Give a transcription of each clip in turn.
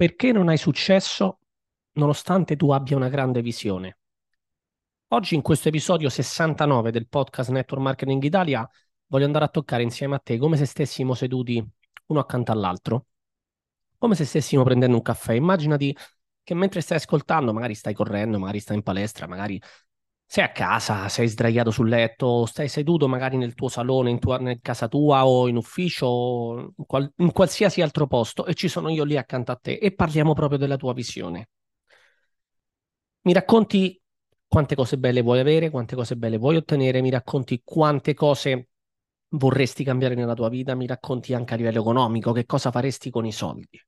Perché non hai successo nonostante tu abbia una grande visione? Oggi in questo episodio 69 del podcast Network Marketing Italia voglio andare a toccare insieme a te come se stessimo seduti uno accanto all'altro, come se stessimo prendendo un caffè. Immaginati che mentre stai ascoltando, magari stai correndo, magari stai in palestra, magari sei a casa, sei sdraiato sul letto, stai seduto magari nel tuo salone, in, tua, in casa tua o in ufficio, in, qual, in qualsiasi altro posto e ci sono io lì accanto a te e parliamo proprio della tua visione. Mi racconti quante cose belle vuoi avere, quante cose belle vuoi ottenere, mi racconti quante cose vorresti cambiare nella tua vita, mi racconti anche a livello economico che cosa faresti con i soldi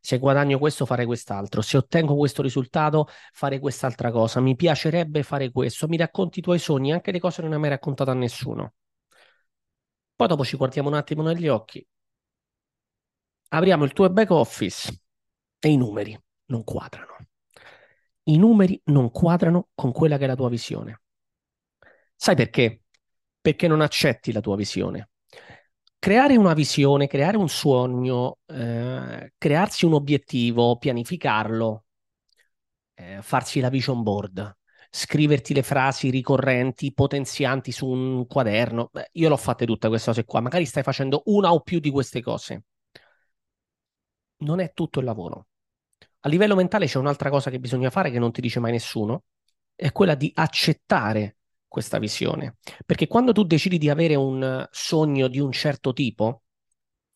se guadagno questo fare quest'altro, se ottengo questo risultato fare quest'altra cosa, mi piacerebbe fare questo, mi racconti i tuoi sogni, anche le cose che non hai mai raccontato a nessuno. Poi dopo ci guardiamo un attimo negli occhi, apriamo il tuo back office e i numeri non quadrano. I numeri non quadrano con quella che è la tua visione. Sai perché? Perché non accetti la tua visione creare una visione, creare un sogno, eh, crearsi un obiettivo, pianificarlo, eh, farsi la vision board, scriverti le frasi ricorrenti, potenzianti su un quaderno. Beh, io l'ho fatte tutte queste cose qua, magari stai facendo una o più di queste cose. Non è tutto il lavoro. A livello mentale c'è un'altra cosa che bisogna fare che non ti dice mai nessuno, è quella di accettare questa visione. Perché quando tu decidi di avere un sogno di un certo tipo,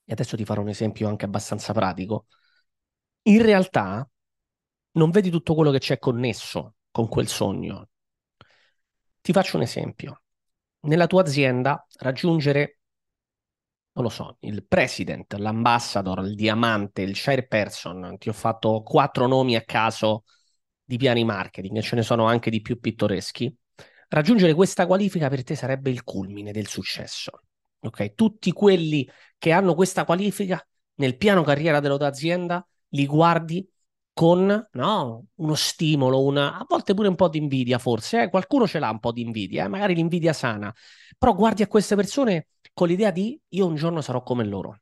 e adesso ti farò un esempio anche abbastanza pratico, in realtà non vedi tutto quello che c'è connesso con quel sogno. Ti faccio un esempio. Nella tua azienda raggiungere, non lo so, il president, l'ambassador, il diamante, il chairperson, ti ho fatto quattro nomi a caso di piani marketing, e ce ne sono anche di più pittoreschi Raggiungere questa qualifica per te sarebbe il culmine del successo. Ok? Tutti quelli che hanno questa qualifica nel piano carriera della tua azienda li guardi con no, uno stimolo, una, a volte pure un po' di invidia, forse. Eh? Qualcuno ce l'ha un po' di invidia, eh? magari l'invidia sana, però guardi a queste persone con l'idea di io un giorno sarò come loro.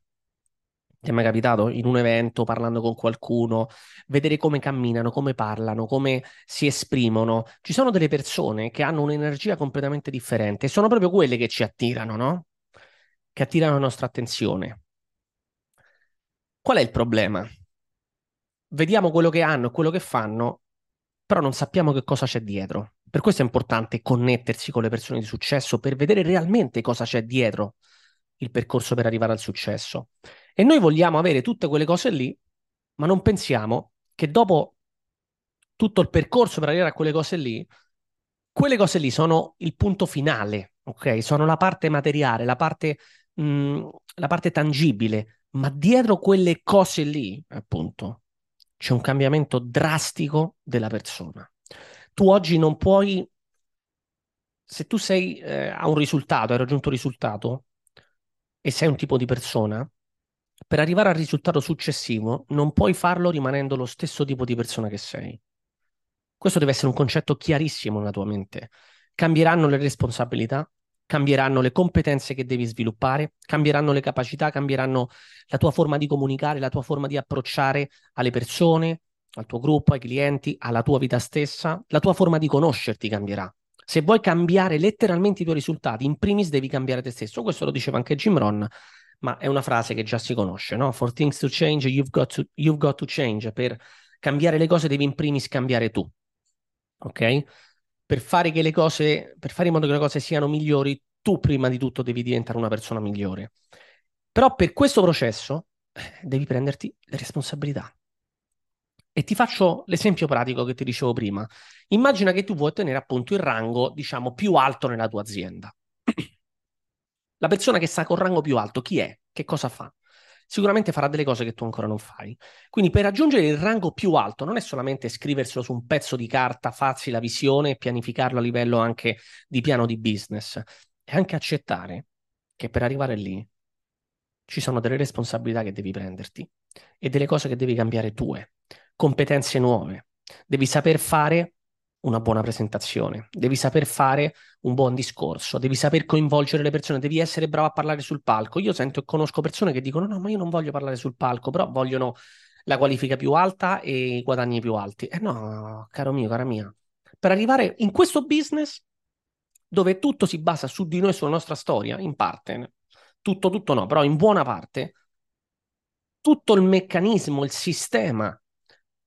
Ti è mai capitato in un evento parlando con qualcuno, vedere come camminano, come parlano, come si esprimono? Ci sono delle persone che hanno un'energia completamente differente e sono proprio quelle che ci attirano, no? Che attirano la nostra attenzione. Qual è il problema? Vediamo quello che hanno e quello che fanno, però non sappiamo che cosa c'è dietro. Per questo è importante connettersi con le persone di successo per vedere realmente cosa c'è dietro il percorso per arrivare al successo. E noi vogliamo avere tutte quelle cose lì, ma non pensiamo che dopo tutto il percorso per arrivare a quelle cose lì, quelle cose lì sono il punto finale, ok? Sono la parte materiale, la parte, mh, mm, la parte tangibile, ma dietro quelle cose lì, appunto, c'è un cambiamento drastico della persona. Tu oggi non puoi, se tu sei eh, a un risultato, hai raggiunto un risultato e sei un tipo di persona, per arrivare al risultato successivo non puoi farlo rimanendo lo stesso tipo di persona che sei. Questo deve essere un concetto chiarissimo nella tua mente. Cambieranno le responsabilità, cambieranno le competenze che devi sviluppare, cambieranno le capacità, cambieranno la tua forma di comunicare, la tua forma di approcciare alle persone, al tuo gruppo, ai clienti, alla tua vita stessa, la tua forma di conoscerti cambierà. Se vuoi cambiare letteralmente i tuoi risultati, in primis devi cambiare te stesso. Questo lo diceva anche Jim Ron ma è una frase che già si conosce, no? For things to change, you've got to, you've got to change. Per cambiare le cose devi in primis cambiare tu, ok? Per fare, che le cose, per fare in modo che le cose siano migliori, tu prima di tutto devi diventare una persona migliore. Però per questo processo eh, devi prenderti le responsabilità. E ti faccio l'esempio pratico che ti dicevo prima. Immagina che tu vuoi ottenere appunto il rango, diciamo, più alto nella tua azienda. La persona che sta col rango più alto, chi è? Che cosa fa? Sicuramente farà delle cose che tu ancora non fai. Quindi per raggiungere il rango più alto non è solamente scriverselo su un pezzo di carta, farsi la visione e pianificarlo a livello anche di piano di business, è anche accettare che per arrivare lì ci sono delle responsabilità che devi prenderti e delle cose che devi cambiare tue, competenze nuove. Devi saper fare una buona presentazione, devi saper fare un buon discorso, devi saper coinvolgere le persone, devi essere bravo a parlare sul palco. Io sento e conosco persone che dicono: No, ma io non voglio parlare sul palco, però vogliono la qualifica più alta e i guadagni più alti. Eh no, caro mio, cara mia. Per arrivare in questo business dove tutto si basa su di noi e sulla nostra storia, in parte, tutto, tutto no, però in buona parte, tutto il meccanismo, il sistema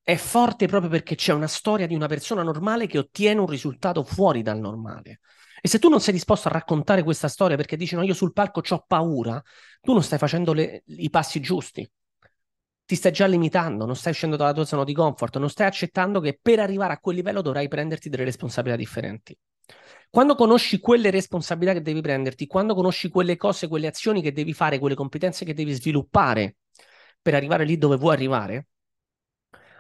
è forte proprio perché c'è una storia di una persona normale che ottiene un risultato fuori dal normale. E se tu non sei disposto a raccontare questa storia perché dici no, io sul palco ho paura, tu non stai facendo le, i passi giusti. Ti stai già limitando, non stai uscendo dalla tua zona di comfort, non stai accettando che per arrivare a quel livello dovrai prenderti delle responsabilità differenti. Quando conosci quelle responsabilità che devi prenderti, quando conosci quelle cose, quelle azioni che devi fare, quelle competenze che devi sviluppare per arrivare lì dove vuoi arrivare,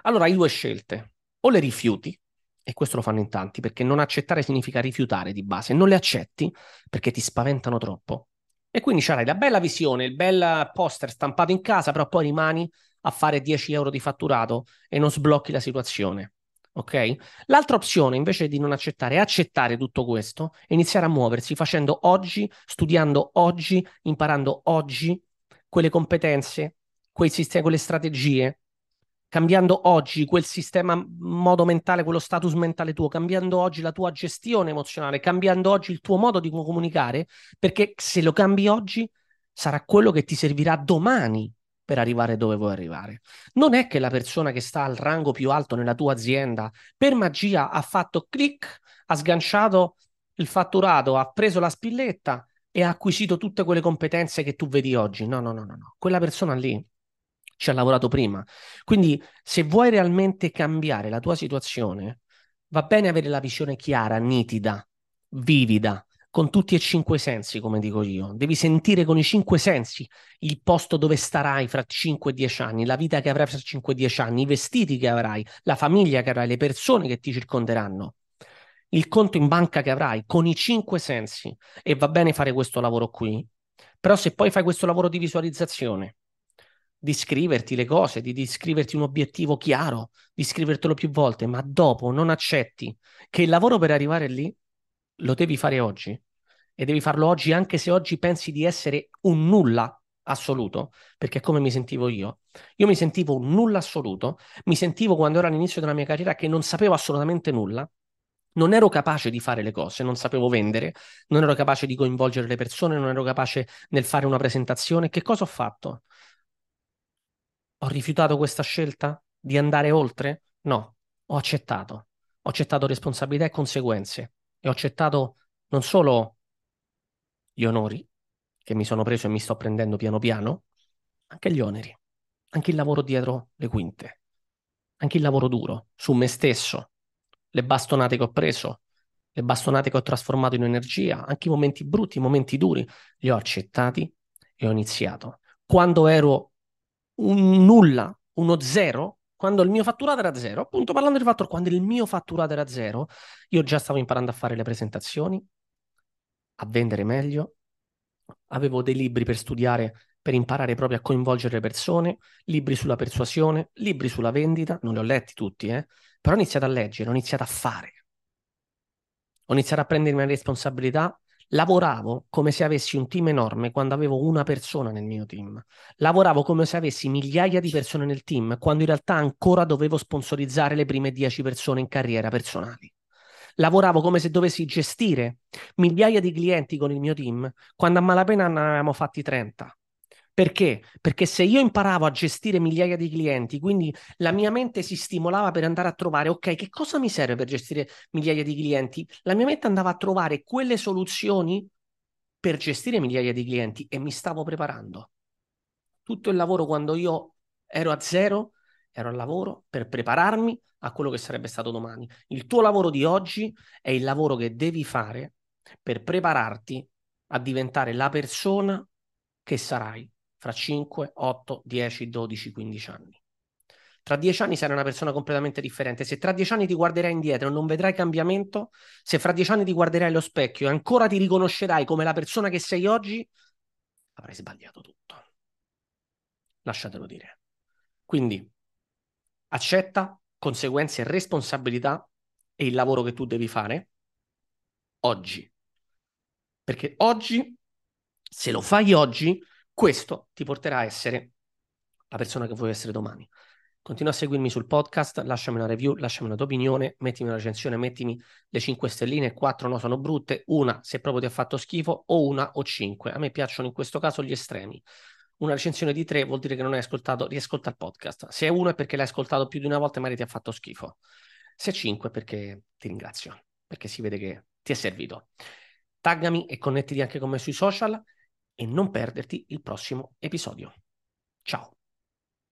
allora hai due scelte. O le rifiuti, e questo lo fanno in tanti, perché non accettare significa rifiutare di base, non le accetti perché ti spaventano troppo. E quindi c'hai la bella visione, il bel poster stampato in casa, però poi rimani a fare 10 euro di fatturato e non sblocchi la situazione. Ok? L'altra opzione invece di non accettare è accettare tutto questo e iniziare a muoversi facendo oggi, studiando oggi, imparando oggi quelle competenze, quei sistemi, quelle strategie cambiando oggi quel sistema, modo mentale, quello status mentale tuo, cambiando oggi la tua gestione emozionale, cambiando oggi il tuo modo di comunicare, perché se lo cambi oggi sarà quello che ti servirà domani per arrivare dove vuoi arrivare. Non è che la persona che sta al rango più alto nella tua azienda per magia ha fatto clic, ha sganciato il fatturato, ha preso la spilletta e ha acquisito tutte quelle competenze che tu vedi oggi. No, no, no, no, no. Quella persona lì ci ha lavorato prima. Quindi se vuoi realmente cambiare la tua situazione, va bene avere la visione chiara, nitida, vivida, con tutti e cinque sensi, come dico io. Devi sentire con i cinque sensi il posto dove starai fra 5-10 anni, la vita che avrai fra 5-10 anni, i vestiti che avrai, la famiglia che avrai, le persone che ti circonderanno, il conto in banca che avrai, con i cinque sensi. E va bene fare questo lavoro qui. Però se poi fai questo lavoro di visualizzazione, di scriverti le cose, di, di scriverti un obiettivo chiaro, di scrivertelo più volte, ma dopo non accetti che il lavoro per arrivare lì lo devi fare oggi e devi farlo oggi anche se oggi pensi di essere un nulla assoluto, perché è come mi sentivo io. Io mi sentivo un nulla assoluto, mi sentivo quando ero all'inizio della mia carriera che non sapevo assolutamente nulla, non ero capace di fare le cose, non sapevo vendere, non ero capace di coinvolgere le persone, non ero capace nel fare una presentazione. Che cosa ho fatto? Ho rifiutato questa scelta di andare oltre? No, ho accettato. Ho accettato responsabilità e conseguenze e ho accettato non solo gli onori che mi sono preso e mi sto prendendo piano piano, anche gli oneri, anche il lavoro dietro le quinte, anche il lavoro duro su me stesso, le bastonate che ho preso, le bastonate che ho trasformato in energia, anche i momenti brutti, i momenti duri, li ho accettati e ho iniziato. Quando ero un nulla, uno zero, quando il mio fatturato era zero, appunto parlando di fatturato, quando il mio fatturato era zero, io già stavo imparando a fare le presentazioni, a vendere meglio, avevo dei libri per studiare, per imparare proprio a coinvolgere le persone, libri sulla persuasione, libri sulla vendita, non li ho letti tutti, eh? però ho iniziato a leggere, ho iniziato a fare. Ho iniziato a prendermi la responsabilità Lavoravo come se avessi un team enorme quando avevo una persona nel mio team. Lavoravo come se avessi migliaia di persone nel team quando in realtà ancora dovevo sponsorizzare le prime dieci persone in carriera personali. Lavoravo come se dovessi gestire migliaia di clienti con il mio team quando a malapena ne avevamo fatti 30. Perché? Perché se io imparavo a gestire migliaia di clienti, quindi la mia mente si stimolava per andare a trovare, ok, che cosa mi serve per gestire migliaia di clienti? La mia mente andava a trovare quelle soluzioni per gestire migliaia di clienti e mi stavo preparando. Tutto il lavoro quando io ero a zero, ero al lavoro per prepararmi a quello che sarebbe stato domani. Il tuo lavoro di oggi è il lavoro che devi fare per prepararti a diventare la persona che sarai fra 5, 8, 10, 12, 15 anni. Tra dieci anni sarai una persona completamente differente. Se tra dieci anni ti guarderai indietro e non vedrai cambiamento, se fra dieci anni ti guarderai allo specchio e ancora ti riconoscerai come la persona che sei oggi, avrai sbagliato tutto. Lasciatelo dire. Quindi accetta conseguenze e responsabilità e il lavoro che tu devi fare oggi. Perché oggi, se lo fai oggi, questo ti porterà a essere la persona che vuoi essere domani. Continua a seguirmi sul podcast, lasciami una review, lasciami una tua opinione, mettimi una recensione, mettimi le 5 stelline, 4 no sono brutte, una se proprio ti ha fatto schifo o una o 5. A me piacciono in questo caso gli estremi. Una recensione di 3 vuol dire che non hai ascoltato, riascolta il podcast. Se è 1 è perché l'hai ascoltato più di una volta e magari ti ha fatto schifo. Se è 5 è perché ti ringrazio, perché si vede che ti è servito. Taggami e connettiti anche con me sui social e non perderti il prossimo episodio. Ciao.